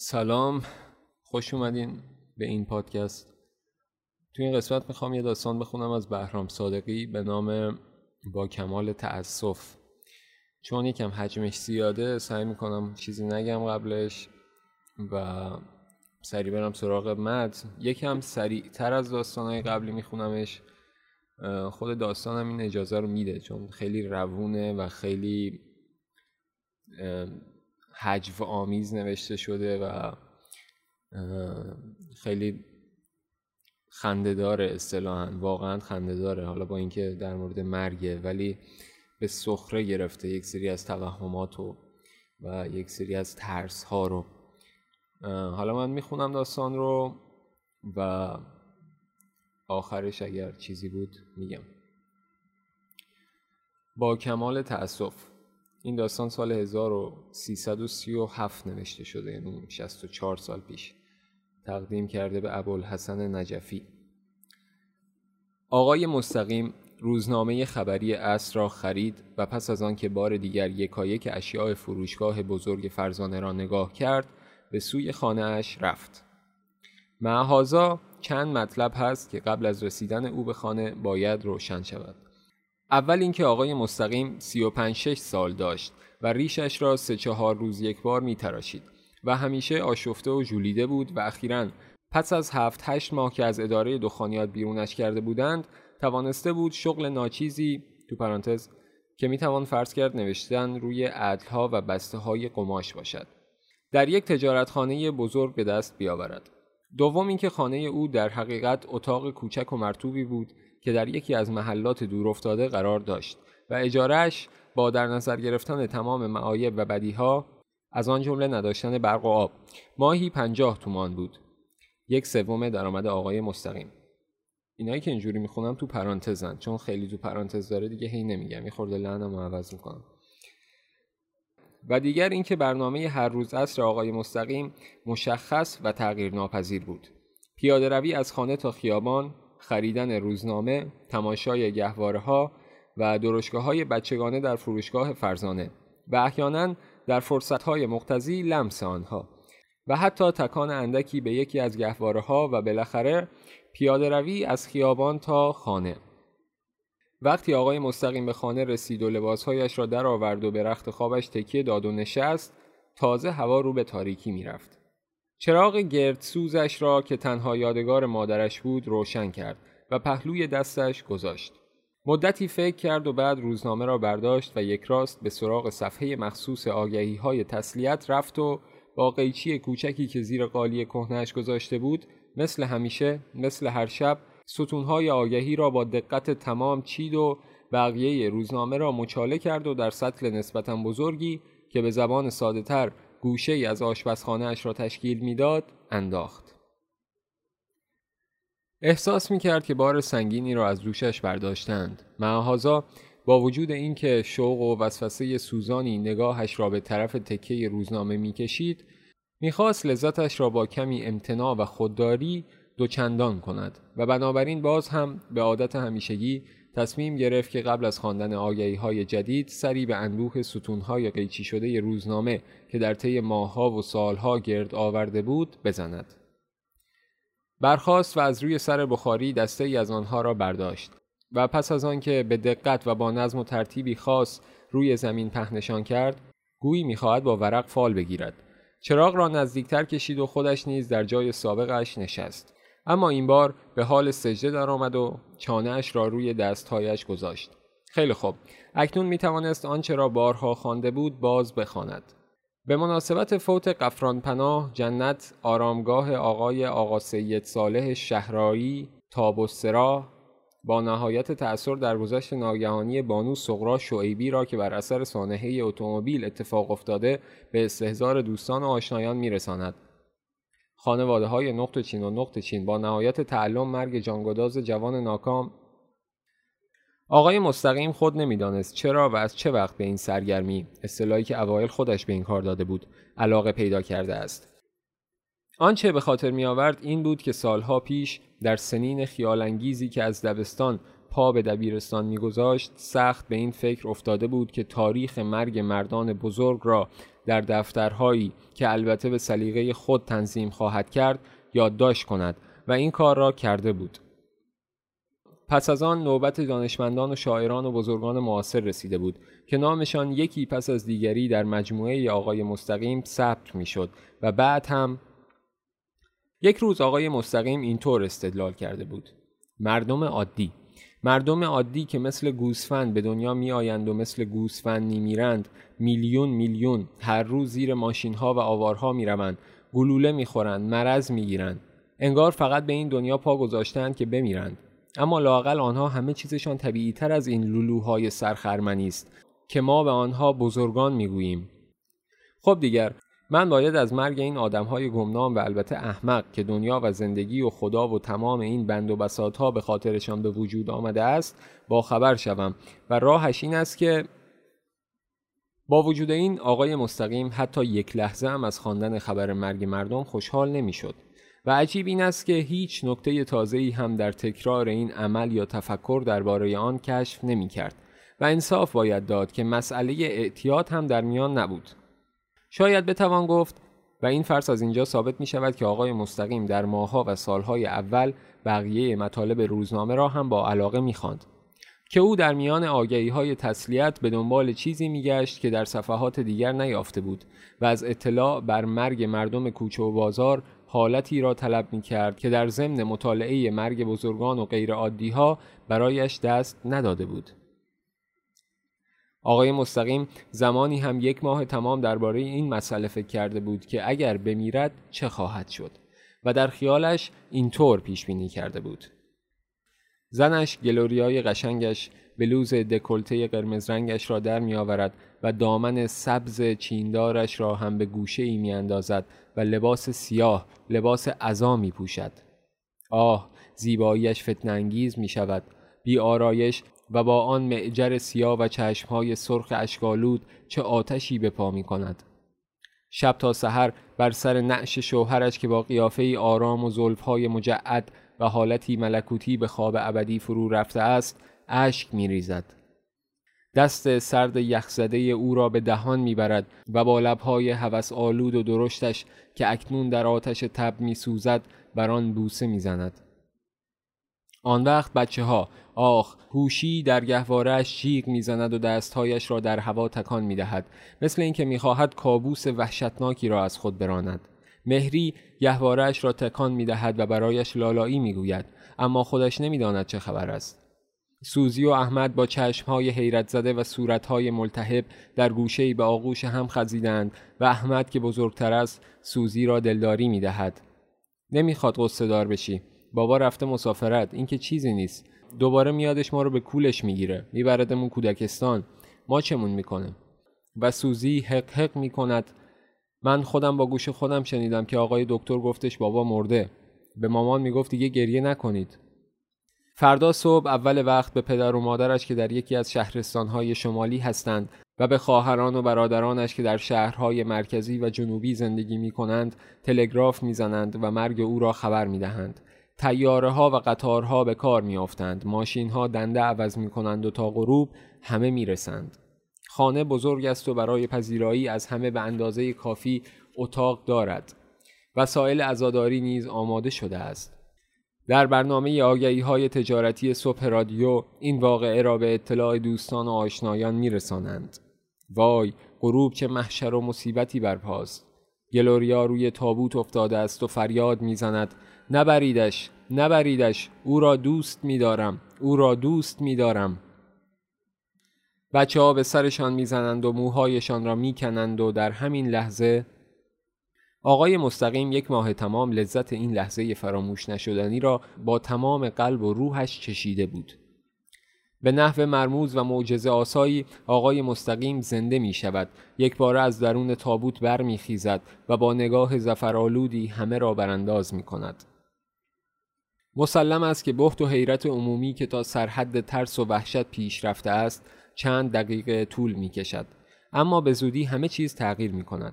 سلام خوش اومدین به این پادکست. تو این قسمت می‌خوام یه داستان بخونم از بهرام صادقی به نام با کمال تأسف. چون یکم حجمش زیاده سعی می‌کنم چیزی نگم قبلش و سریع برم سراغ متن. یکم تر از داستانهای قبلی میخونمش. خود داستانم این اجازه رو میده چون خیلی روونه و خیلی حجو آمیز نوشته شده و خیلی خنده داره اصطلاحا واقعا خنده داره حالا با اینکه در مورد مرگه ولی به سخره گرفته یک سری از توهمات و و یک سری از ترس ها رو حالا من می‌خونم داستان رو و آخرش اگر چیزی بود میگم. با کمال تأسف. این داستان سال 1337 نوشته شده یعنی 64 سال پیش. تقدیم کرده به ابوالحسن نجفی. آقای مستقیم روزنامه خبری اصر را خرید و پس از آن که بار دیگر یکایک اشیاء فروشگاه بزرگ فرزانه را نگاه کرد به سوی خانه اش رفت. معهازا چند مطلب هست که قبل از رسیدن او به خانه باید روشن شود. اول اینکه آقای مستقیم 35 6 سال داشت و ریشش را سه چهار روز یک بار می تراشید و همیشه آشفته و جولیده بود و اخیرا پس از هفت هشت ماه که از اداره دخانیات بیرونش کرده بودند توانسته بود شغل ناچیزی تو پرانتز که می‌توان فرض کرد نوشتن روی عدلها و بسته های قماش باشد در یک تجارتخانه بزرگ به دست بیاورد. دوم اینکه خانه او در حقیقت اتاق کوچک و مرتوبی بود که در یکی از محلات دورافتاده قرار داشت و اجارهش با در نظر گرفتن تمام معایب و بدیها از آن جمله نداشتن برق و آب. ماهی پنجاه تومان بود. یک سوم درآمد آقای مستقیم. اینایی که اینجوری می‌خونم تو پرانتزن چون خیلی تو پرانتز داره دیگه هی نمیگم. یه خورده لعنم عوض می‌کنم. و دیگر اینکه برنامه هر روز عصر آقای مستقیم مشخص و تغییر ناپذیر بود. پیاده روی از خانه تا خیابان خریدن روزنامه تماشای گهواره و درشگاه های بچگانه در فروشگاه فرزانه و احیانا در فرصت های مقتضی لمس آنها. و حتی تکان اندکی به یکی از گهواره ها و بالاخره پیاده روی از خیابان تا خانه. وقتی آقای مستقیم به خانه رسید و لباسهایش را در آورد و به رخت خوابش تکیه داد و نشست تازه هوا رو به تاریکی می‌رفت. چراغ گردسوزش را که تنها یادگار مادرش بود روشن کرد و پهلوی دستش گذاشت. مدتی فکر کرد و بعد روزنامه را برداشت و یک راست به سراغ صفحه مخصوص آگهی های تسلیت رفت و با قیچی کوچکی که زیر قالی کهنهش گذاشته بود مثل همیشه مثل هر شب ستونهای آگهی را با دقت تمام چید و بقیه روزنامه را مچاله کرد و در سطل نسبتا بزرگی که به زبان ساده تر گوشه ای از آشپزخانه اش را تشکیل می‌داد انداخت. احساس می کرد که بار سنگینی را از دوشش برداشتند. معهازا با وجود اینکه شوق و وسوسه سوزانی نگاهش را به طرف تکه روزنامه می‌کشید می‌خواست لذتش را با کمی امتناع و خودداری دوچندان کند و بنابراین باز هم به عادت همیشگی تصمیم گرفت که قبل از خواندن آگهی های جدید سری به انبوه ستونهای قیچی شده روزنامه که در طی ماهها و سالها گرد آورده بود بزند. برخاست و از روی سر بخاری دسته ای از آنها را برداشت و پس از آنکه به دقت و با نظم و ترتیبی خاص روی زمین پهنشان کرد گویی می‌خواهد با ورق فال بگیرد چراغ را نزدیکتر کشید و خودش نیز در جای سابقش نشست اما این بار به حال سجده درآمد و چانهاش را روی دستهایش گذاشت. خیلی خوب. اکنون می توانست آنچه را بارها خوانده بود باز بخواند. به مناسبت فوت قفران پناه جنت آرامگاه آقای آقا سید صالح شهرایی تاب و با نهایت تأثیر در گذشت ناگهانی بانو سغرا شعیبی را که بر اثر سانحه اتومبیل اتفاق افتاده به استهزار دوستان و آشنایان میرساند. خانواده های نقط چین و نقط چین. با نهایت تعلم مرگ جانگداز جوان ناکام. آقای مستقیم خود نمی‌دانست چرا و از چه وقت به این سرگرمی. اصطلاحی که اوایل خودش به این کار داده بود علاقه پیدا کرده است. آنچه به خاطر می آورد این بود که سالها پیش در سنین خیالانگیزی که از دبستان پا به دبیرستان میگذاشت سخت به این فکر افتاده بود که تاریخ مرگ مردان بزرگ را در دفترهایی که البته به سلیقه خود تنظیم خواهد کرد یادداشت کند و این کار را کرده بود. پس از آن نوبت دانشمندان و شاعران و بزرگان معاصر رسیده بود که نامشان یکی پس از دیگری در مجموعه آقای مستقیم ثبت می‌شد و بعد هم یک روز آقای مستقیم اینطور استدلال کرده بود. مردم عادی مردم عادی که مثل گوسفند به دنیا می آیند و مثل گوسفند میرند میلیون میلیون هر روز زیر ماشین ها و آوارها می روند گلوله می خورند مرض می گیرند انگار فقط به این دنیا پا گذاشتند که بمیرند. اما لاقل آنها همه چیزشان طبیعی تر از این لولوهای سرخرمنی است که ما به آنها بزرگان می‌گوییم. خب دیگر من باید از مرگ این آدمهای گمنام و البته احمق که دنیا و زندگی و خدا و تمام این بند و بساط به خاطرشان به وجود آمده است با خبر شوم. و راهش این است که با وجود این آقای مستقیم حتی یک لحظه هم از خواندن خبر مرگ مردم خوشحال نمی‌شد. و عجیب این است که هیچ نکته تازه‌ای هم در تکرار این عمل یا تفکر درباره آن کشف نمی کرد و انصاف باید داد که مسئله اعتیاد هم در میان نبود. شاید بتوان گفت و این فرض از اینجا ثابت می شود که آقای مستقیم در ماهها و سالهای اول بقیه مطالب روزنامه را هم با علاقه می خاند. که او در میان آگهی های تسلیت به دنبال چیزی میگشت که در صفحات دیگر نیافته بود و از اطلاع بر مرگ مردم کوچه و بازار حالتی را طلب می کرد که در ضمن مطالعه مرگ بزرگان و غیر عادی ها برایش دست نداده بود. آقای مستقیم زمانی هم یک ماه تمام درباره این مسئله فکر کرده بود که اگر بمیرد چه خواهد شد و در خیالش اینطور پیش بینی کرده بود. زنش گلوریای قشنگش بلوز دکلته قرمز رنگش را در می آورد و دامن سبز چیندارش را هم به گوشه ای می اندازد و لباس سیاه لباس عزا می پوشد. آه زیباییش فتنانگیز می شود بی آرایش و با آن معجر سیاه و چشمهای سرخ اشکالود چه آتشی به پا می کند. شب تا سحر بر سر نعش شوهرش که با قیافه آرام و زلفهای مجعد و حالتی ملکوتی به خواب ابدی فرو رفته است اشک می ریزد. دست سرد یخزده او را به دهان می‌برد و با لبهای هوس آلود و درشتش که اکنون در آتش تب می سوزد بر آن بوسه می‌زند. آن وقت بچه ها آخ هوشی در گهوارش جیغ می‌زند و دستهایش را در هوا تکان می‌دهد. مثل اینکه می‌خواهد کابوس وحشتناکی را از خود براند. مهری گهوارش را تکان می‌دهد و برایش لالایی می‌گوید. اما خودش نمی‌داند چه خبر است. سوزی و احمد با چشمهای حیرت زده و صورتهای ملتهب در گوشه به آغوش هم خزیدند و احمد که بزرگتر است سوزی را دلداری می‌دهد. نمی‌خواد قصه دار بشی. بابا رفته مسافرت. این که چیزی نیست. دوباره میادش ما رو به کولش می‌گیره. میبردمون کودکستان. ما چمون می‌کنه؟ و سوزی حق حق می‌کند. من خودم با گوش خودم شنیدم که آقای دکتر گفتش بابا مرده. به مامان می‌گفت دیگه گریه نکنید. فردا صبح اول وقت به پدر و مادرش که در یکی از شهرستانهای شمالی هستند و به خواهران و برادرانش که در شهرهای مرکزی و جنوبی زندگی می کنند تلگراف می‌زنند و مرگ او را خبر می دهند. تیاره ها و قطارها به کار می افتند. ماشین ها دنده عوض می کنند و تا غروب همه می رسند. خانه بزرگ است و برای پذیرایی از همه به اندازه کافی اتاق دارد. وسایل ازاداری نیز آماده شده است. در برنامه آگهی های تجارتی صبح رادیو این واقعه را به اطلاع دوستان و آشنایان میرسانند. وای غروب چه محشر و مصیبتی برپاست. گلوریا روی تابوت افتاده است و فریاد می‌زند نبریدش نبریدش او را دوست میدارم او را دوست میدارم بچه ها به سرشان می‌زنند و موهایشان را می‌کنند و در همین لحظه آقای مستقیم یک ماه تمام لذت این لحظه فراموش نشدنی را با تمام قلب و روحش چشیده بود. به نحو مرموز و معجزه آسایی آقای مستقیم زنده می شود یک بار از درون تابوت بر می خیزد و با نگاه زفرالودی همه را برانداز می کند. مسلم است که بحت و حیرت عمومی که تا سرحد ترس و وحشت پیش رفته است چند دقیقه طول می کشد. اما به زودی همه چیز تغییر می کند.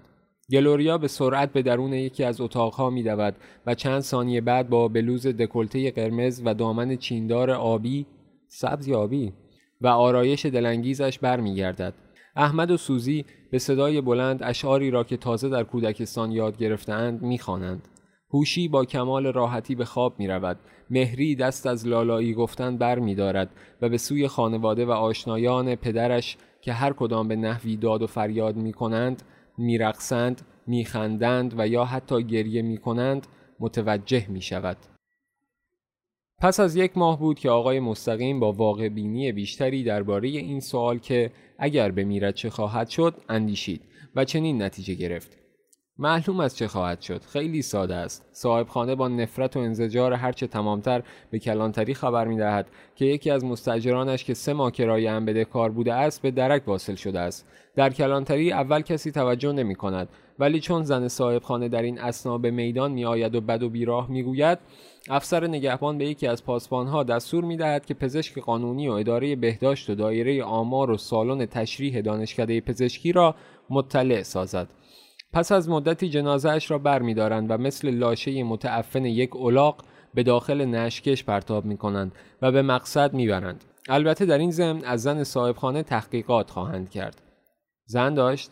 گلوریا به سرعت به درون یکی از اتاقها می دود و چند ثانیه بعد با بلوز دکلته قرمز و دامن چیندار آبی سبز آبی و آرایش دلانگیزش برمیگردد. احمد و سوزی به صدای بلند اشعاری را که تازه در کودکستان یاد گرفتهاند می‌خوانند هوشی با کمال راحتی به خواب می رود. مهری دست از لالایی گفتن بر می دارد و به سوی خانواده و آشنایان پدرش که هر کدام به نحوی داد و فریاد می کنند می رقصند، می خندند و یا حتی گریه می کنند متوجه می شود. پس از یک ماه بود که آقای مستقیم با واقع بینی بیشتری درباره این سوال که اگر بمیرد چه خواهد شد اندیشید و چنین نتیجه گرفت. معلوم از چه خواهد شد. خیلی ساده است. صاحب خانه با نفرت و انزجار هرچه تمامتر به کلانتری خبر می دهد که یکی از مستجرانش که سه ماه کرایه هم بده کار بوده است به درک واصل شده است. در کلانتری اول کسی توجه نمی کند ولی چون زن صاحب خانه در این اسنا به میدان می آید و بد و بیراه می گوید افسر نگهبان به یکی از ها دستور می دهد که پزشک قانونی و اداره بهداشت و دایره آمار و سالن تشریح دانشکده پزشکی را مطلع سازد. پس از مدتی جنازهش را بر می دارند و مثل لاشه متعفن یک الاغ به داخل نشکش پرتاب می کنند و به مقصد می برند. البته در این ضمن از زن صاحبخانه تحقیقات خواهند کرد. زن داشت؟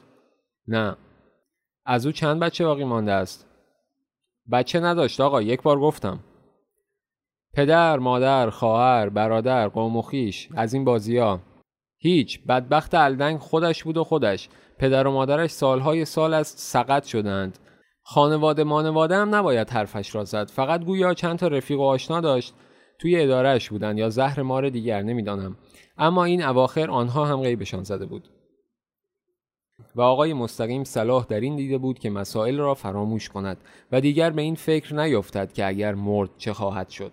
نه. از او چند بچه باقی مانده است؟ بچه نداشت آقا یک بار گفتم. پدر، مادر، خواهر، برادر، قوم و خیش از این بازی ها. هیچ بدبخت الدنگ خودش بود و خودش پدر و مادرش سالهای سال از سقط شدند. خانواده مانواده هم نباید حرفش را زد. فقط گویا چند تا رفیق و آشنا داشت. توی ادارهش بودند یا زهر مار دیگر نمی‌دانم. اما این اواخر آنها هم غیبشان زده بود. و آقای مستقیم صلاح در این دیده بود که مسائل را فراموش کند و دیگر به این فکر نیفتد که اگر مرد چه خواهد شد.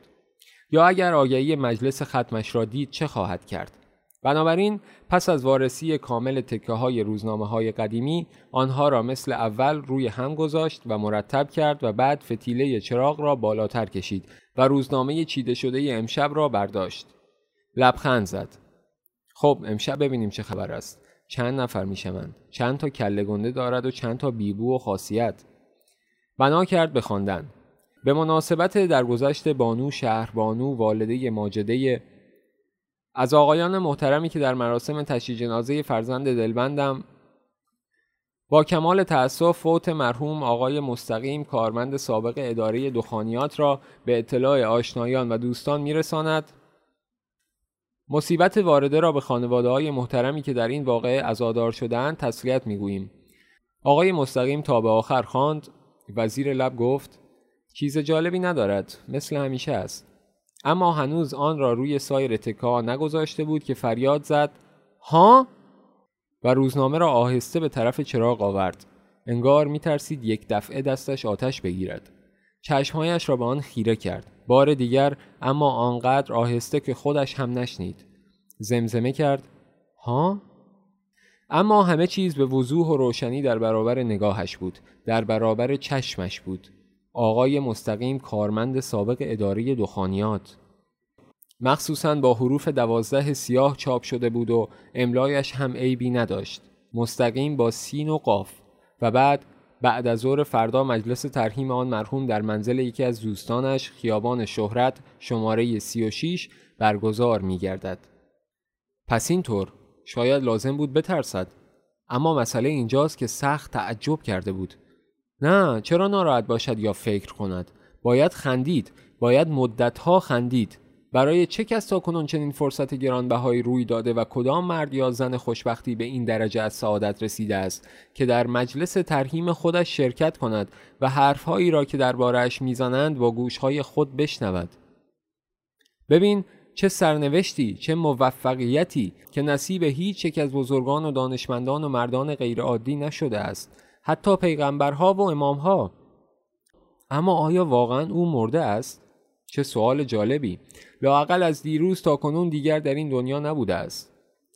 یا اگر آگهی مجلس ختمش را دید چه خواهد کرد. بنابراین پس از وارسی کامل تکه های روزنامه های قدیمی آنها را مثل اول روی هم گذاشت و مرتب کرد و بعد فتیله چراغ را بالاتر کشید و روزنامه چیده شده امشب را برداشت. لبخند زد. خب امشب ببینیم چه خبر است. چند نفر می‌شوند؟ چند تا کله گنده دارد و چند تا بیبو و خاصیت؟ بنا کرد به خواندن. به مناسبت درگذشت بانو شهر بانو والده ماجده از آقایان محترمی که در مراسم تشییع جنازه فرزند دلبندم با کمال تأسف فوت مرحوم آقای مستقیم کارمند سابق اداره دخانیات را به اطلاع آشنایان و دوستان میرساند. مصیبت وارده را به خانواده های محترمی که در این واقعه ازادار شدند تسلیت می‌گوییم. آقای مستقیم تا به آخر خواند. وزیر لب گفت چیز جالبی ندارد. مثل همیشه است. اما هنوز آن را روی سایر تکا نگذاشته بود که فریاد زد ها؟ و روزنامه را آهسته به طرف چراغ آورد. انگار میترسید یک دفعه دستش آتش بگیرد. چشمهایش را به آن خیره کرد. بار دیگر اما آنقدر آهسته که خودش هم نشنید. زمزمه کرد ها؟ اما همه چیز به وضوح و روشنی در برابر نگاهش بود در برابر چشمش بود. آقای مستقیم کارمند سابق اداره دخانیات. مخصوصا با حروف دوازده سیاه چاپ شده بود و املایش هم عیبی نداشت. مستقیم با سین و قاف و بعد بعد از ظهر فردا مجلس ترحیم آن مرحوم در منزل یکی از دوستانش خیابان شهرت شماره 36 برگزار می گردد. پس اینطور شاید لازم بود بترسد. اما مسئله اینجاست که سخت تعجب کرده بود. نه چرا ناراحت باشد یا فکر کند؟ باید خندید باید مدتها خندید. برای چه کس تا کنون چنین فرصت گرانبهایی روی داده و کدام مرد یا زن خوشبختی به این درجه از سعادت رسیده است که در مجلس ترهیم خودش شرکت کند و حرفهایی را که دربارهاش می‌زنند با گوشهای خود بشنود؟ ببین چه سرنوشتی چه موفقیتی که نصیب هیچ یک از بزرگان و دانشمندان و مردان غیرعادی نشده است. حتی پیغمبرها و امامها. اما آیا واقعا او مرده است؟ چه سوال جالبی. لاقل از دیروز تا کنون دیگر در این دنیا نبوده است.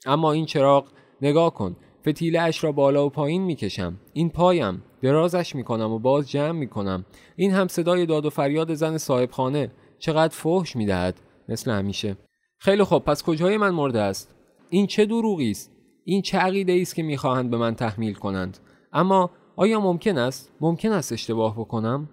اما این چراغ نگاه کن فتیله اش را بالا و پایین می‌کشم. این پایم. درازش می‌کنم و باز جمع می‌کنم. این هم صدای داد و فریاد زن صاحب خانه چقدر فحش می‌دهد؟ مثل همیشه. خیلی خوب پس کجای من مرده است؟ این چه دروغی است؟ این چه عقیده است که می‌خواهند به من تحمیل کنند؟ اما آیا ممکن است ممکن است اشتباه بکنم؟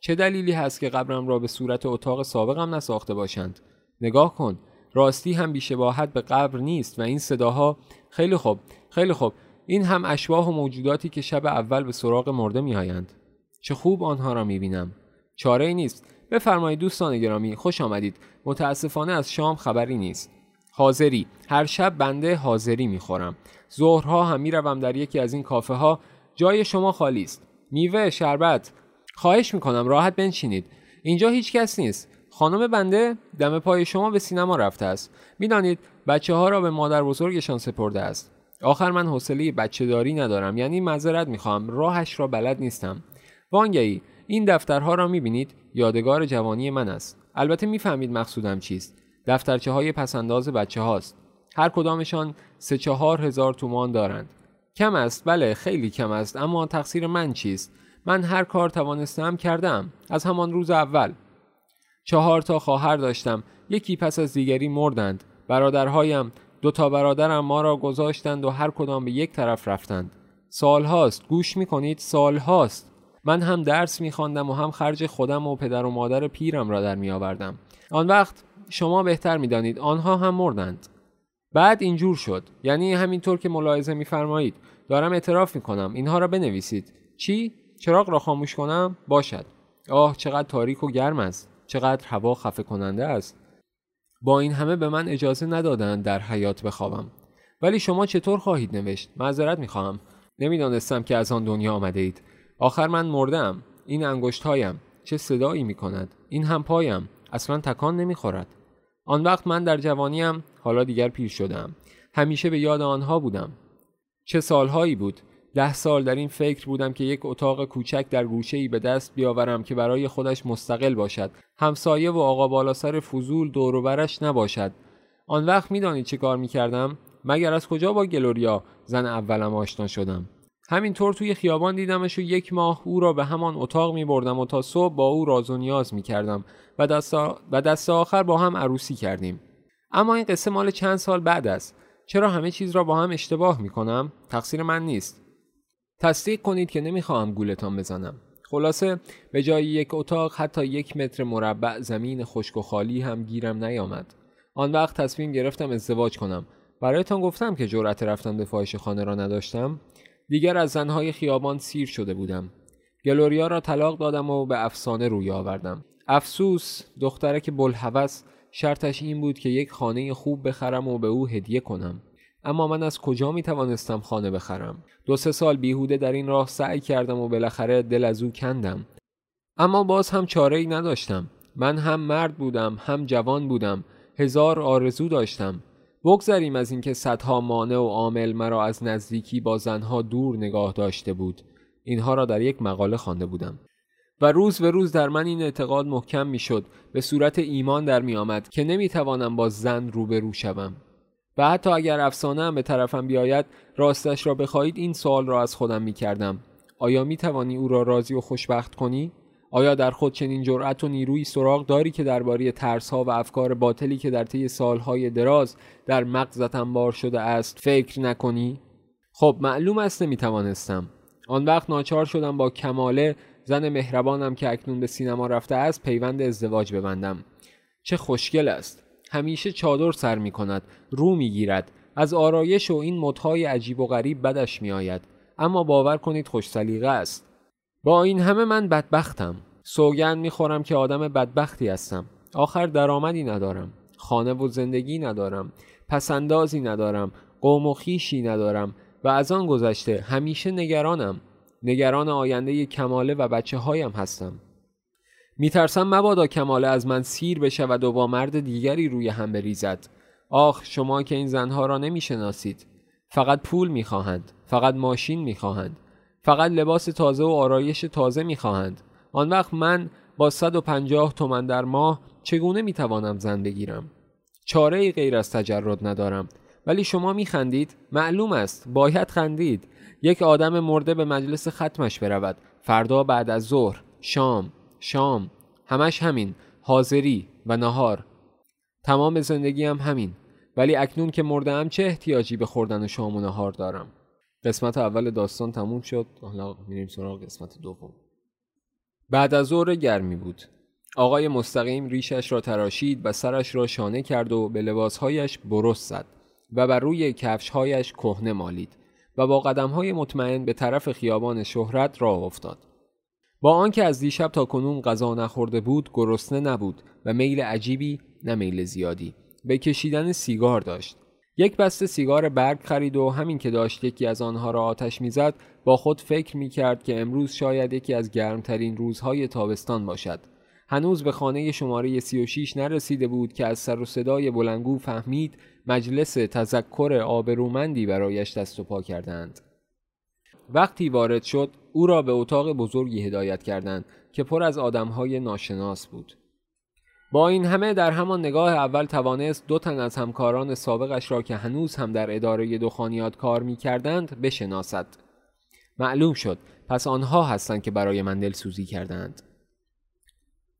چه دلیلی هست که قبرم را به صورت اتاق سابقم نساخته باشند؟ نگاه کن راستی هم بیشباهت به قبر نیست و این صداها خیلی خوب خیلی خوب. این هم اشباه و موجوداتی که شب اول به سراغ مرده میآیند. چه خوب آنها را می‌بینم. چاره ای نیست. بفرمایید دوستان گرامی خوش آمدید. متاسفانه از شام خبری نیست. حاضری. هر شب بنده حاضری می‌خورم. ظهرها هم می‌روم در یکی از این کافه ها جای شما خالی است. میوه شربت. خواهش می‌کنم راحت بنشینید. اینجا هیچ کس نیست. خانم بنده دم پای شما به سینما رفته است. می‌دانید بچه ها را به مادر بزرگشان سپرده است. آخر من حوصله بچه داری ندارم یعنی معذرت می‌خوام. راهش را بلد نیستم. وانگهی این دفترها را می‌بینید؟ یادگار جوانی من است. البته می‌فهمید مقصودم چیست. دفترچه های پسنداز بچه هاست هر کدامشان سه چهار هزار تومان دارند. کم است بله خیلی کم است اما تقصیر من چیست؟ من هر کار توانستم کردم از همان روز اول. چهار تا خواهر داشتم یکی پس از دیگری مردند. برادرهایم دو تا برادرم ما را گذاشتند و هر کدام به یک طرف رفتند. سال هاست گوش می کنید سال هاست من هم درس می و هم خرج خودم و پدر و مادر پیرم را در می آوردم آن وقت شما بهتر می دانید آنها هم مردند. بعد اینجور شد یعنی همینطور که ملاحظه میفرمایید. دارم اعتراف می کنم اینها را بنویسید. چی؟ چراغ را خاموش کنم؟ باشد. آه چقدر تاریک و گرم است. چقدر هوا خفه کننده است. با این همه به من اجازه ندادند در حیات بخوابم. ولی شما چطور خواهید نوشت؟ معذرت می‌خواهم. نمی‌دانستم که از آن دنیا آمده اید آخر من مردم این انگشت هایم چه صدایی می کند این هم پایم. اصلا تکان نمی‌خورد. آن وقت من در جوانیم. حالا دیگر پیر شدم همیشه به یاد آنها بودم. چه سالهایی بود؟ ده سال در این فکر بودم که یک اتاق کوچک در گوشه ای به دست بیاورم که برای خودش مستقل باشد. همسایه و آقا بالا سر فضول دوروبرش نباشد. آن وقت می‌دانید چه کار می‌کردم؟ مگر از کجا با گلوریا زن اولم آشنا شدم؟ همینطور توی خیابان دیدمش و یک ماه او را به همان اتاق می بردم و تا صبح با او راز و نیاز می کردم و دست, و دست آخر با هم عروسی کردیم. اما این قصه مال چند سال بعد است. چرا همه چیز را با هم اشتباه می کنم؟ تقصیر من نیست. تصدیق کنید که نمی‌خواهم گولتان بزنم. خلاصه به جای یک اتاق حتی یک متر مربع زمین خشک و خالی هم گیرم نیامد. آن وقت تصمیم گرفتم ازدواج کنم. برایتان گفتم که جرأت رفتن به فاحش خانه را نداشتم. دیگر از زنهای خیابان سیر شده بودم. گلوریا را طلاق دادم و به افسانه روی آوردم. افسوس دخترک بلحوث شرطش این بود که یک خانه خوب بخرم و به او هدیه کنم. اما من از کجا می توانستم خانه بخرم؟ دو سه سال بیهوده در این راه سعی کردم و بالاخره دل از او کندم. اما باز هم چاره ای نداشتم. من هم مرد بودم هم جوان بودم. هزار آرزو داشتم. بگذریم از اینکه صدها مانع و عامل مرا از نزدیکی با زنها دور نگاه داشته بود. اینها را در یک مقاله خوانده بودم. و روز به روز در من این اعتقاد محکم می‌شد به صورت ایمان در می آمد که نمی توانم با زن روبرو شوم و حتی اگر افسانه هم به طرفم بیاید راستش را بخواهید این سوال را از خودم می کردم آیا می توانی او را راضی و خوشبخت کنی؟ آیا در خود چنین جرأت و نیروی سراغ داری که درباره ترس ها و افکار باطلی که در طی سالهای دراز در مغزت انبار شده است فکر نکنی؟ خب معلوم است نمی توانستم. آن وقت ناچار شدم با کماله زن مهربانم که اکنون به سینما رفته است پیوند ازدواج ببندم. چه خوشگل است. همیشه چادر سر می کند رو می گیرد. از آرایش و این متهای عجیب و غریب بدش می آید. اما باور کنید خوش سلیقه است. با این همه من بدبختم. سوگند می خورم که آدم بدبختی هستم. آخر درآمدی ندارم. خانه و زندگی ندارم. پسندازی ندارم. قوم و خیشی ندارم. و از آن گذشته همیشه نگرانم. نگران آینده کماله و بچه هایم هستم. میترسم مبادا کماله از من سیر بشود و با مرد دیگری روی هم بریزد. آخ شما که این زنها را نمی‌شناسید. فقط پول می‌خواهند فقط ماشین می‌خواهند فقط لباس تازه و آرایش تازه می‌خواهند. آن وقت من با 150 تومن در ماه چگونه می‌توانم زن بگیرم؟ چاره غیر از تجرد ندارم. ولی شما میخندید؟ معلوم است. باید خندید. یک آدم مرده به مجلس ختمش برود. فردا بعد از ظهر شام شام همش همین حاضری و نهار. تمام زندگی هم همین. ولی اکنون که مردم چه احتیاجی به خوردن و شام و نهار دارم؟ قسمت اول داستان تموم شد. حالا میریم سراغ قسمت دوم. بعد از ظهر گرمی بود. آقای مستقیم ریشش را تراشید و سرش را شانه کرد و به لباسهایش برست زد و بر روی کفشهایش کهنه مالید. و با های مطمئن به طرف خیابان شهرت راه افتاد. با آنکه از دیشب تا کنون غذا نخورده بود گرسنه نبود و میل عجیبی نه میل زیادی. به کشیدن سیگار داشت. یک بسته سیگار برگ خرید و همین که داشت یکی از آنها را آتش می‌زد با خود فکر می کرد که امروز شاید یکی از گرمترین روزهای تابستان باشد. هنوز به خانه شماره 36 نرسیده بود که از سر و صدای بلنگو فهمید مجلس تذکر آبرومندی برایش دست و پا کردند. وقتی وارد شد او را به اتاق بزرگی هدایت کردند که پر از آدمهای ناشناس بود. با این همه در همان نگاه اول توانست دو تن از همکاران سابقش را که هنوز هم در اداره دخانیات کار می کردند بشناسد. معلوم شد پس آنها هستند که برای من سوزی کردند.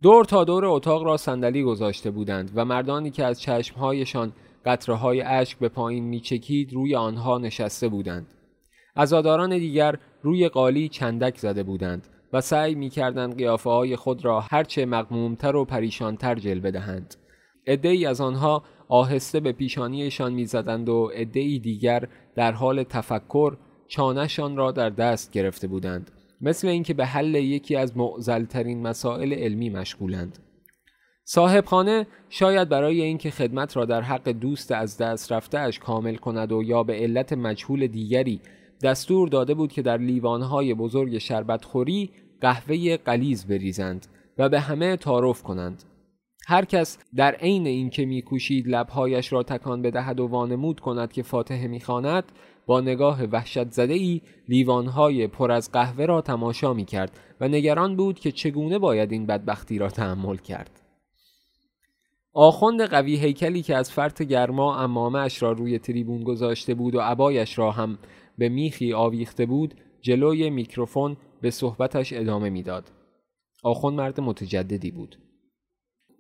دور تا دور اتاق را صندلی گذاشته بودند و مردانی که از چشمهایشان قطره های اشک به پایین میچکید روی آنها نشسته بودند. عزاداران دیگر روی قالی چندک زده بودند و سعی می‌کردند قیافه های خود را هرچه مقمومتر و پریشانتر جلوه دهند. ای از آنها آهسته به پیشانیشان می‌زدند و ای دیگر در حال تفکر چانشان را در دست گرفته بودند مثل اینکه به حل یکی از معزلترین مسائل علمی مشغولند صاحبخانه شاید برای اینکه خدمت را در حق دوست از دست رفتهاش کامل کند و یا به علت مجهول دیگری دستور داده بود که در لیوانهای بزرگ شربتخوری قهوه قلیز بریزند و به همه تعارف کنند هر کس در عین اینکه میکوشید لبهایش را تکان بدهد و وانمود کند که فاتحه می‌خواند با نگاه وحشت زده ای لیوانهای پر از قهوه را تماشا می کرد و نگران بود که چگونه باید این بدبختی را تحمل کرد. آخوند قوی هیکلی که از فرط گرما امامه اش را روی تریبون گذاشته بود و عبایش را هم به میخی آویخته بود جلوی میکروفون به صحبتش ادامه می‌داد. آخوند مرد متجددی بود.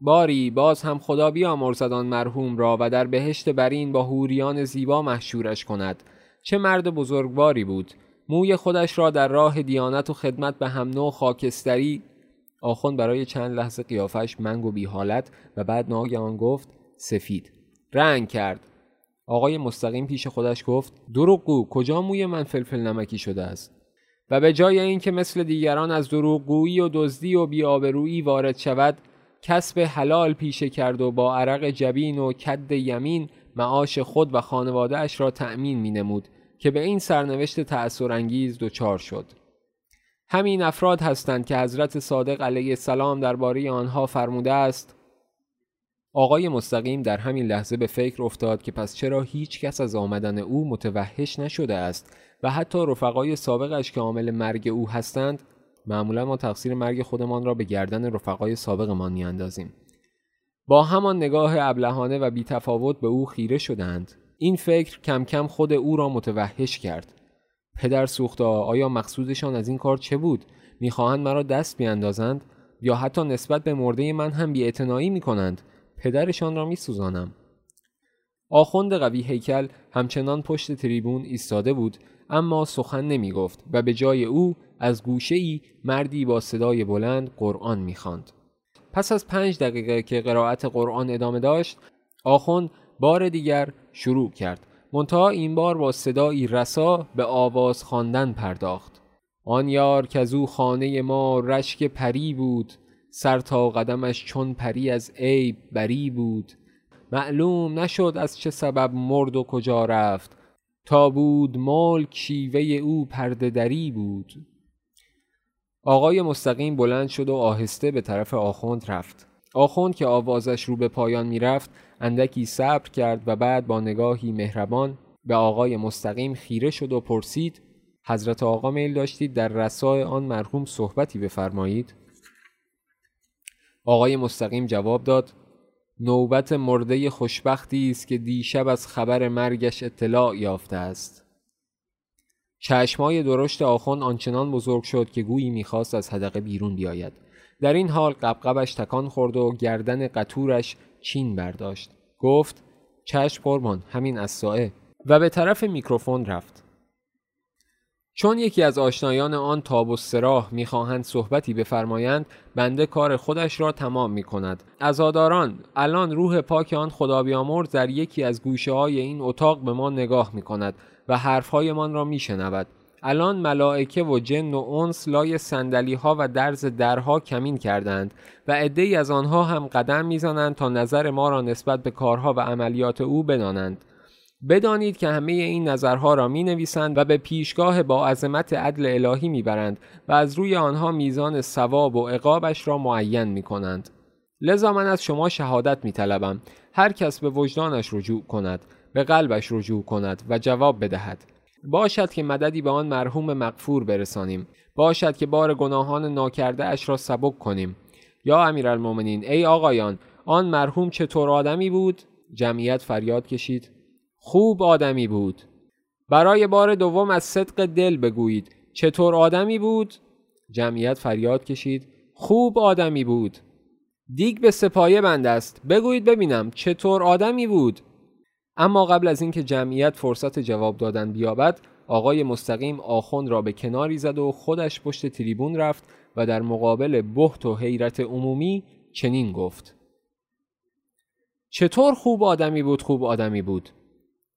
باری باز هم خدا بیامرزد آن مرحوم را و در بهشت برین با هوریان زیبا محشورش کند چه مرد بزرگواری بود موی خودش را در راه دیانت و خدمت به هم نوع خاکستری آخوند برای چند لحظه قیافش منگ و بی حالت و بعد ناگهان گفت سفید. رنگ کرد. آقای مستقیم پیش خودش گفت دروغگو کجا موی من فلفل نمکی شده است؟ و به جای اینکه مثل دیگران از دروغگویی و دزدی و بیآبرویی وارد شود کسب حلال پیشه کرد و با عرق جبین و کد یمین معاش خود و خانوادهش را تأمین می نمود که به این سرنوشت تأثیرانگیز دچار شد. همین افراد هستند که حضرت صادق علیه السلام درباره آنها فرموده است آقای مستقیم در همین لحظه به فکر افتاد که پس چرا هیچ کس از آمدن او متوحش نشده است و حتی رفقای سابقش که عامل مرگ او هستند معمولا ما تقصیر مرگ خودمان را به گردن رفقای سابقمان میاندازیم. با همان نگاه ابلهانه و بیتفاوت به او خیره شدند. این فکر کم کم خود او را متوحش کرد. پدر سوختا آیا مقصودشان از این کار چه بود؟ می‌خواهند مرا دست بیاندازند یا حتی نسبت به مرده من هم بیاعتنایی می‌کنند؟ پدرشان را میسوزانم. آخوند قوی هیکل همچنان پشت تریبون ایستاده بود اما سخن نمی گفت و به جای او از گوشه ای مردی با صدای بلند قرآن می‌خواند. پس از پنج دقیقه که قرائت قرآن ادامه داشت آخوند بار دیگر شروع کرد. منتها این بار با صدایی رسا به آواز خواندن پرداخت. آن یار که از او خانه ما رشک پری بود سر تا قدمش چون پری از عیب بری بود. معلوم نشد از چه سبب مرد و کجا رفت تا بود ملک شیوه او پرده دری بود. آقای مستقیم بلند شد و آهسته به طرف آخوند رفت. آخوند که آوازش رو به پایان می‌رفت اندکی صبر کرد و بعد با نگاهی مهربان به آقای مستقیم خیره شد و پرسید حضرت آقا میل داشتید در رسای آن مرحوم صحبتی بفرمایید؟ آقای مستقیم جواب داد نوبت مرده خوشبختی است که دیشب از خبر مرگش اطلاع یافته است. چشمای درشت آخوند آنچنان بزرگ شد که گویی می‌خواست از حدقه بیرون بیاید. در این حال قبقبش تکان خورد و گردن قطورش چین برداشت. گفت چشم قربان همین از سائه و به طرف میکروفون رفت. چون یکی از آشنایان آن تاب و سراح می‌خواهند صحبتی بفرمایند بنده کار خودش را تمام می کند ازاداران الان روح پاک آن خدا بیامرز در یکی از گوشه های این اتاق به ما نگاه می کند و حرفهایمان را میشنود. الان ملائکه و جن و انس لای سندلی ها و درز درها کمین کردند و عدهای از آنها هم قدم می‌زنند تا نظر ما را نسبت به کارها و عملیات او بدانند بدانید که همه این نظرها را می نویسند و به پیشگاه با عظمت عدل الهی می برند و از روی آنها میزان ثواب و عقابش را معین می کنند. لذا من از شما شهادت می طلبم. هر کس به وجدانش رجوع کند به قلبش رجوع کند و جواب بدهد باشد که مددی به آن مرحوم مغفور برسانیم. باشد که بار گناهان ناکرده اش را سبک کنیم. یا امیرالمؤمنین ای آقایان آن مرحوم چطور آدمی بود؟ جمعیت فریاد کشید. خوب آدمی بود. برای بار دوم از صدق دل بگویید. چطور آدمی بود؟ جمعیت فریاد کشید. خوب آدمی بود. دیگ به سپایه بند است. بگویید ببینم چطور آدمی بود. اما قبل از اینکه جمعیت فرصت جواب دادن بیابد آقای مستقیم آخوند را به کناری زد و خودش پشت تریبون رفت و در مقابل بحت و حیرت عمومی چنین گفت. چطور خوب آدمی بود خوب آدمی بود.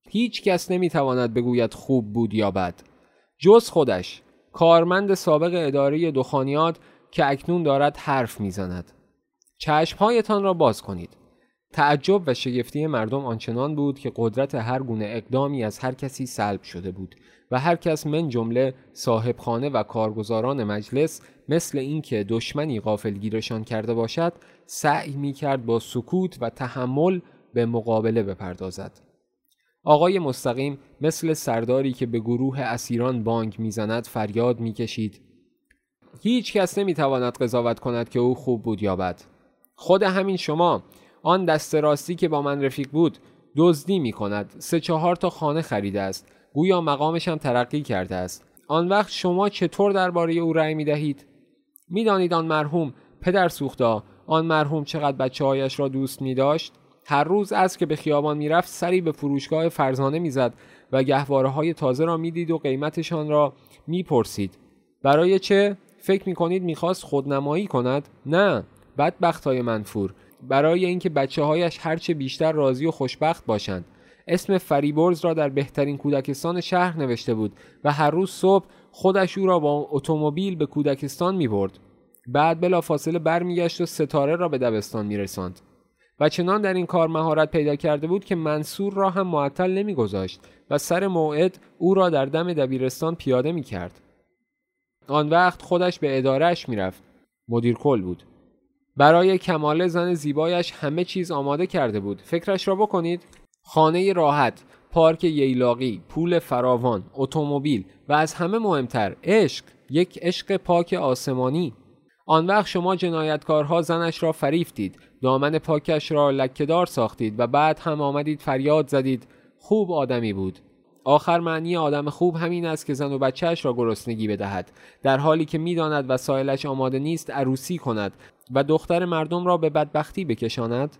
هیچ کس نمی‌تواند بگوید خوب بود یا بد. جز خودش کارمند سابق اداره دخانیات که اکنون دارد حرف می‌زند. چشمهایتان را باز کنید. تعجب و شگفتی مردم آنچنان بود که قدرت هر گونه اقدامی از هر کسی سلب شده بود و هر کس من جمله صاحب خانه و کارگزاران مجلس مثل اینکه دشمنی غافلگیرشان کرده باشد سعی می کرد با سکوت و تحمل به مقابله بپردازد. آقای مستقیم مثل سرداری که به گروه اسیران بانگ می‌زند فریاد می‌کشید. هیچ کس نمی‌تواند قضاوت کند که او خوب بود یا بد. خود همین شما آن دست راستی که با من رفیق بود دزدی می کند سه چهار تا خانه خریده است. گویا مقامش هم ترقی کرده است. آن وقت شما چطور درباره او رأی می دهید می‌دانید آن مرحوم پدر سوختا آن مرحوم چقدر بچه هایش را دوست می داشت هر روز از که به خیابان می‌رفت سری به فروشگاه فرزانه می‌زد و گهواره های تازه را می‌دید و قیمتشان را می‌پرسید. برای چه؟ فکر می‌کنید می‌خواست خودنمایی کند؟ نه بدبخت های منفور. برای اینکه بچه هایش هرچه بیشتر راضی و خوشبخت باشند اسم فریبرز را در بهترین کودکستان شهر نوشته بود و هر روز صبح خودش او را با اتومبیل به کودکستان می برد. بعد بلا فاصله برمیگشت و ستاره را به دبستان می رساند. و چنان در این کار مهارت پیدا کرده بود که منصور را هم معطل نمیگذاشت و سر موعد او را در دم دبیرستان پیاده می کرد. آن وقت خودش به ادارهش می‌رفت. مدیر کل بود. برای کمال زن زیبایش همه چیز آماده کرده بود. فکرش را بکنید. خانه راحت، پارک ییلاقی، پول فراوان، اتومبیل و از همه مهمتر عشق، یک عشق پاک آسمانی. آن وقت شما جنایتکارها زنش را فریفتید دامن پاکش را لکهدار ساختید و بعد هم آمدید فریاد زدید خوب آدمی بود آخر معنی آدم خوب همین است که زن و بچهش را گرسنگی بدهد. در حالی که می‌داند وسایلش آماده نیست عروسی کند و دختر مردم را به بدبختی بکشاند.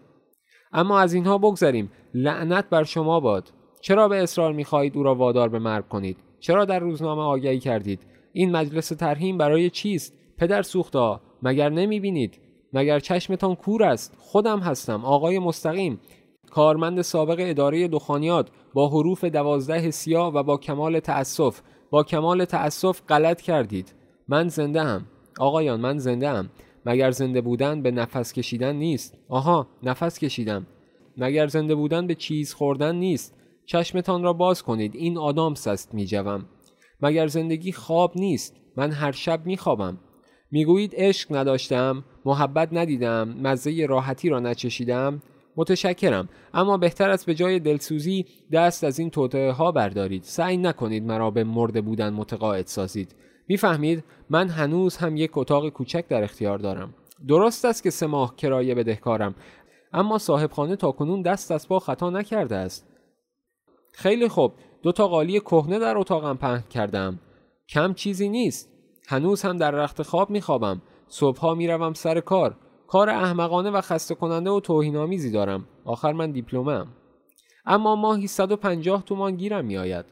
اما از اینها بگذریم. لعنت بر شما باد. چرا به اصرار می‌خواهید او را وادار به مرگ کنید؟ چرا در روزنامه آگهی کردید؟ این مجلس ترهیم برای چیست؟ پدر سوختا مگر نمی‌بینید؟ مگر چشمتان کور است؟ خودم هستم آقای مستقیم. کارمند سابق اداره دخانیات با حروف دوازده سیاه و با کمال تأسف. با کمال تأسف غلط کردید. من زنده هم آقایان من زنده هم مگر زنده بودن به نفس کشیدن نیست؟ آها نفس کشیدم. مگر زنده بودن به چیز خوردن نیست؟ چشمتان را باز کنید. این آدامس است میجوم مگر زندگی خواب نیست؟ من هر شب میخوابم می‌گویید عشق نداشتم محبت ندیدم مزه راحتی را نچشیدم. متشکرم. اما بهتر است به جای دلسوزی دست از این توطعه ها بردارید. سعی نکنید مرا به مرده بودن متقاعد سازید. می‌فهمید؟ من هنوز هم یک اتاق کوچک در اختیار دارم. درست است که سه ماه کرایه بدهکارم اما صاحب خانه تا کنون دست از پا خطا نکرده است. خیلی خوب. دو تا قالی کهنه در اتاقم پهن کردم. کم چیزی نیست. هنوز هم در رخت خواب میخوابم. صبحها می‌روم سر کار. کار احمقانه و خسته کننده و توهینآمیزی دارم. آخر من دیپلمم اما ماهی 150 تومان گیرم میآید.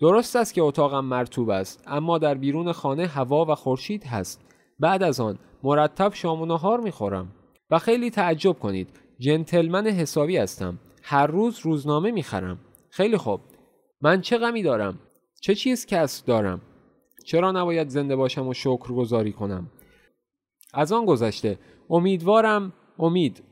درست است که اتاقم مرتوب است اما در بیرون خانه هوا و خورشید هست. بعد از آن مرتب شام و نهار می‌خورم. و خیلی تعجب کنید جنتلمن حسابی هستم. هر روز روزنامه می‌خرم. خیلی خوب. من چه غمی دارم؟ چه چیز کسب دارم؟ چرا نباید زنده باشم و شکر گذاری کنم؟ از آن گذشته. امیدوارم امید.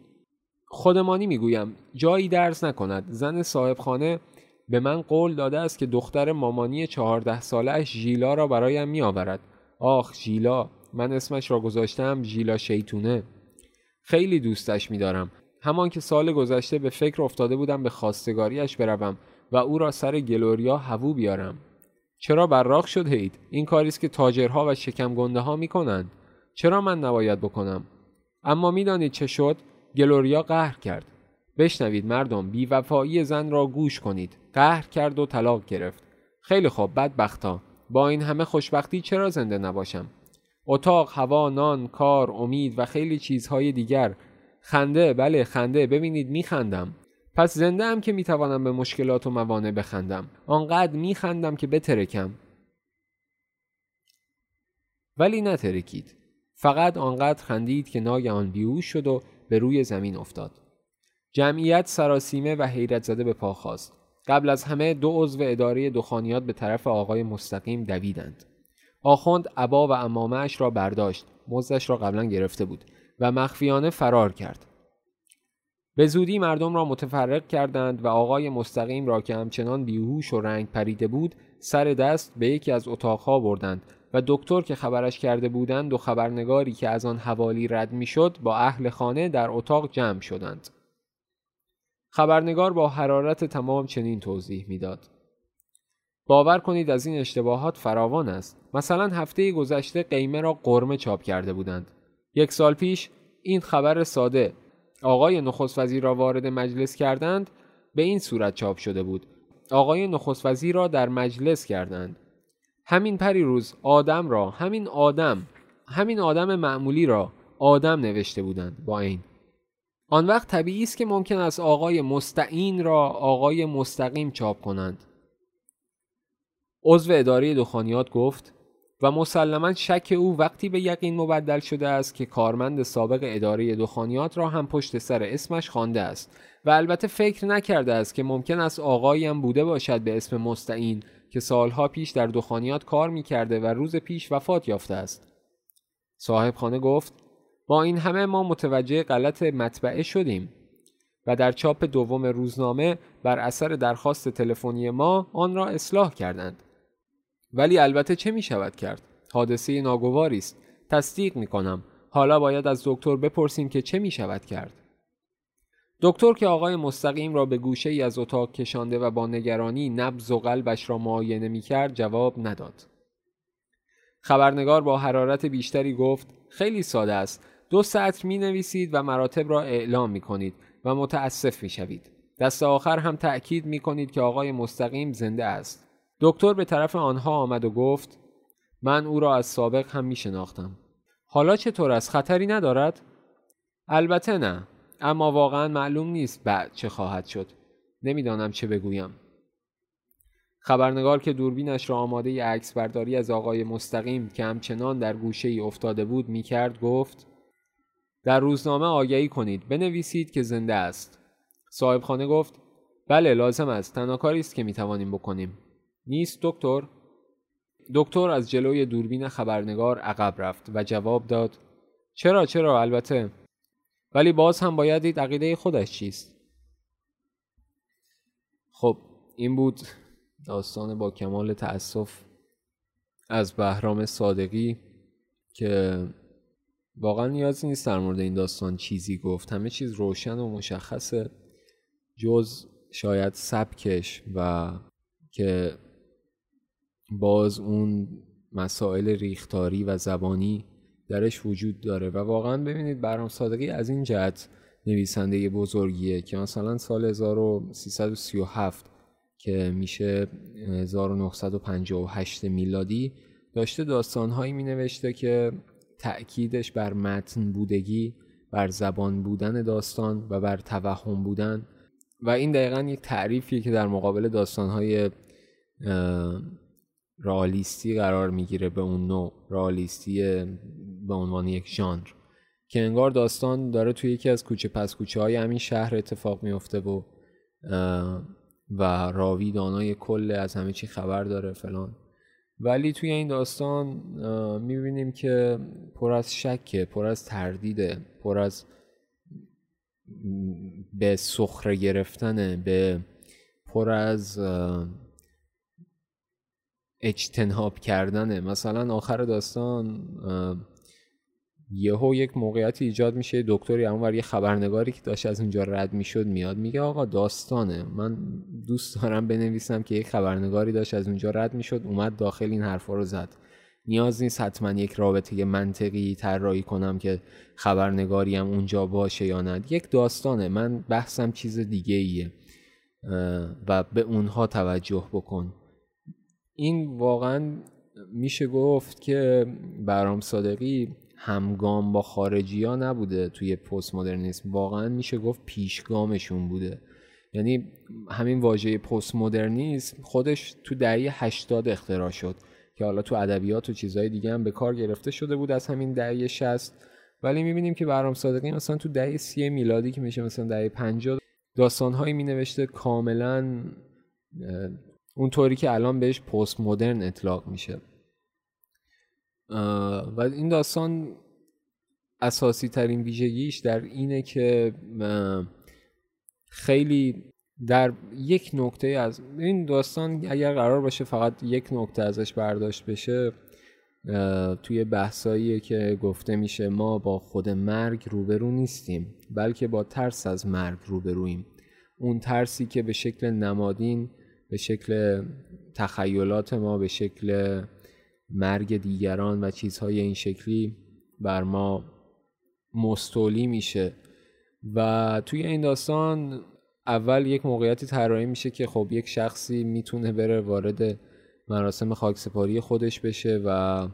خودمانی می‌گویم. جایی درس نکند. زن صاحب خانه به من قول داده است که دختر مامانی چهارده سالش ژیلا را برایم میآورد. آخ ژیلا. من اسمش را گذاشتم ژیلا شیطونه. خیلی دوستش میدارم. همان که سال گذشته به فکر افتاده بودم به خواستگاریش بروم و او را سر گلوریا هوو بیارم. چرا براق شد هید این کاری است که تاجرها و شکم گنده ها می کنند چرا من نباید بکنم؟ اما می‌دانید چه شد؟ گلوریا قهر کرد. بشنوید مردم بیوفایی زن را گوش کنید. قهر کرد و طلاق گرفت. خیلی خوب بدبختا. با این همه خوشبختی چرا زنده نباشم؟ اتاق هوا نان کار امید و خیلی چیزهای دیگر. خنده بله خنده. ببینید میخندم. پس زنده هم که می‌توانم به مشکلات و موانع بخندم. آنقدر میخندم که بترکم. ولی نترکید. فقط آنقدر خندید که ناگهان بیهوش شد و به روی زمین افتاد. جمعیت سراسیمه و حیرت زده به پا خواست قبل از همه دو عضو اداره دخانیات به طرف آقای مستقیم دویدند. آخوند عبا و امامهش را برداشت. مزدش را قبلا گرفته بود و مخفیانه فرار کرد. به زودی مردم را متفرق کردند و آقای مستقیم را که همچنان بیهوش و رنگ پریده بود سر دست به یکی از اتاقها بردند و دکتر که خبرش کرده بودند و خبرنگاری که از آن حوالی رد می‌شد با اهل خانه در اتاق جمع شدند. خبرنگار با حرارت تمام چنین توضیح می‌داد. باور کنید از این اشتباهات فراوان است. مثلا هفته گذشته قیمه را قرمه چاپ کرده بودند. یک سال پیش این خبر ساده آقای نخست وزیر را وارد مجلس کردند به این صورت چاپ شده بود. آقای نخست وزیر را در مجلس کردند. همین پری روز آدم را همین آدم همین آدم معمولی را آدم نوشته بودند با این آن وقت طبیعی است که ممکن است آقای مستعین را آقای مستقیم چاپ کنند. عضو اداره دخانیات گفت و مسلما شک او وقتی به یقین مبدل شده است که کارمند سابق اداره دخانیات را هم پشت سر اسمش خوانده است. و البته فکر نکرده است که ممکن است آقایی هم بوده باشد به اسم مستعین که سالها پیش در دخانیات کار می‌کرده و روز پیش وفات یافته است. صاحب خانه گفت با این همه ما متوجه غلط مطبعه شدیم و در چاپ دوم روزنامه بر اثر درخواست تلفنی ما آن را اصلاح کردند. ولی البته چه می شود کرد؟ حادثه ناگواری است. تصدیق می کنم حالا باید از دکتر بپرسیم که چه می شود کرد. دکتر که آقای مستقیم را به گوشه ای از اتاق کشانده و با نگرانی نبض و قلبش را معاینه می کرد جواب نداد خبرنگار با حرارت بیشتری گفت خیلی ساده است دو سطر می نویسید و مراتب را اعلام می کنید و متاسف می شوید. دست آخر هم تأکید می کنید که آقای مستقیم زنده است. دکتر به طرف آنها آمد و گفت من او را از سابق هم می شناختم. حالا چطور است؟ خطری ندارد؟ البته نه. اما واقعا معلوم نیست بعد چه خواهد شد. نمی‌دانم چه بگویم. خبرنگار که دوربینش را آماده عکس برداری از آقای مستقیم که همچنان در گوشه ای افتاده بود می کرد گفت در روزنامه آگهی کنید بنویسید که زنده است. صاحب خانه گفت بله لازم است. تنها کاری است که می توانیم بکنیم. نیست دکتر؟ دکتر از جلوی دوربین خبرنگار عقب رفت و جواب داد چرا چرا؟ البته ولی باز هم باید دید عقیده خودش چیست؟ خب این بود داستان با کمال تأسف از بهرام صادقی که واقعا نیازی نیست در مورد این داستان چیزی گفت. همه چیز روشن و مشخصه. جز شاید سبکش و که باز اون مسائل ریختاری و زبانی درش وجود داره. و واقعا ببینید برام صادقی از این جهت نویسنده بزرگیه که مثلا سال 1337 که میشه 1958 میلادی داشته داستانهایی می نوشته که تأکیدش بر متن بودگی بر زبان بودن داستان و بر توهم بودن. و این دقیقا یک تعریفیه که در مقابل داستانهای رالیستی قرار می‌گیره به اون نوع. رالیستی به عنوان یک ژانر. که انگار داستان داره توی یکی از کوچه پس کوچه های همین شهر اتفاق میفته و و راوی دانای کل از همه چی خبر داره فلان. ولی توی این داستان می‌بینیم که پر از شکه پر از تردیده پر از به سخره گرفتنه به پر از اجتناب کردنه. مثلا آخر داستان یهو یک موقعیتی ایجاد میشه. دکتری اونور یه خبرنگاری که داشت از اونجا رد می‌شد میاد. میگه آقا داستانه. من دوست دارم بنویسم که یک خبرنگاری داشت از اونجا رد می‌شد. اومد داخل این حرفا رو زد. نیاز نیست حتما یک رابطه منطقی طراحی کنم که خبرنگاری هم اونجا باشه یا نه. یک داستانه. من بحثم چیز دیگه ایه و به اونها توجه بکن. این واقعا میشه گفت که برام صادقی همگام با خارجی ها نبوده توی پست مدرنیسم واقعا میشه گفت پیشگامشون بوده. یعنی همین واژه پست مدرنیسم خودش تو دهه 80 اختراع شد که حالا تو ادبیات و چیزهای دیگه هم به کار گرفته شده بود از همین دهه 60 ولی می‌بینیم که برام صادقی مثلا تو دهه سی میلادی که میشه مثلا دهه 50 داستانهایی می نوشته کاملا اونطوری که الان بهش پست مدرن اطلاق میشه. و این داستان اساسی ترین ویژگیش در اینه که خیلی در یک نکته از این داستان اگر قرار باشه فقط یک نکته ازش برداشت بشه توی بحثایی که گفته میشه ما با خود مرگ روبرو نیستیم بلکه با ترس از مرگ روبرویم اون ترسی که به شکل نمادین به شکل تخیلات ما به شکل مرگ دیگران و چیزهای این شکلی بر ما مستولی میشه. و توی این داستان اول یک موقعیتی طراحی میشه که خب یک شخصی می‌تونه بره وارد مراسم خاکسپاری خودش بشه و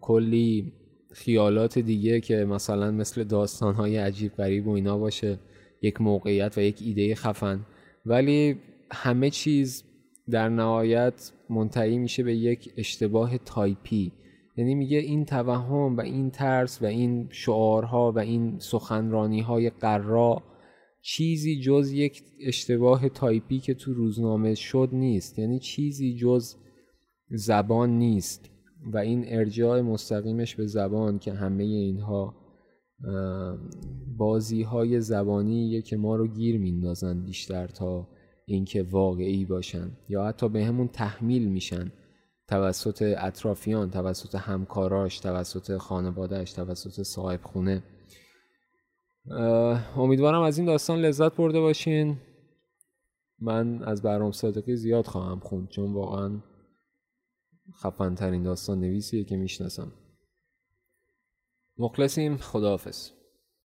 کلی خیالات دیگه که مثلا مثل داستانهای عجیب غریب و اینا باشه یک موقعیت و یک ایده خفن. ولی همه چیز در نهایت منتهی میشه به یک اشتباه تایپی. یعنی میگه این توهم و این ترس و این شعارها و این سخنرانی های غرا چیزی جز یک اشتباه تایپی که تو روزنامه شد نیست. یعنی چیزی جز زبان نیست. و این ارجاع مستقیمش به زبان که همه اینها بازی های زبانیه که ما رو گیر میندازن بیشتر تا اینکه واقعی باشن یا حتی به همون تحمیل میشن. توسط اطرافیان توسط همکاراش توسط خانوادهش توسط صاحب خونه امیدوارم از این داستان لذت برده باشین. من از برام صادقی زیاد خواهم خوند چون واقعا خفن ترین داستان نویسیه که می‌شناسم. مخلصیم. خداحافظ.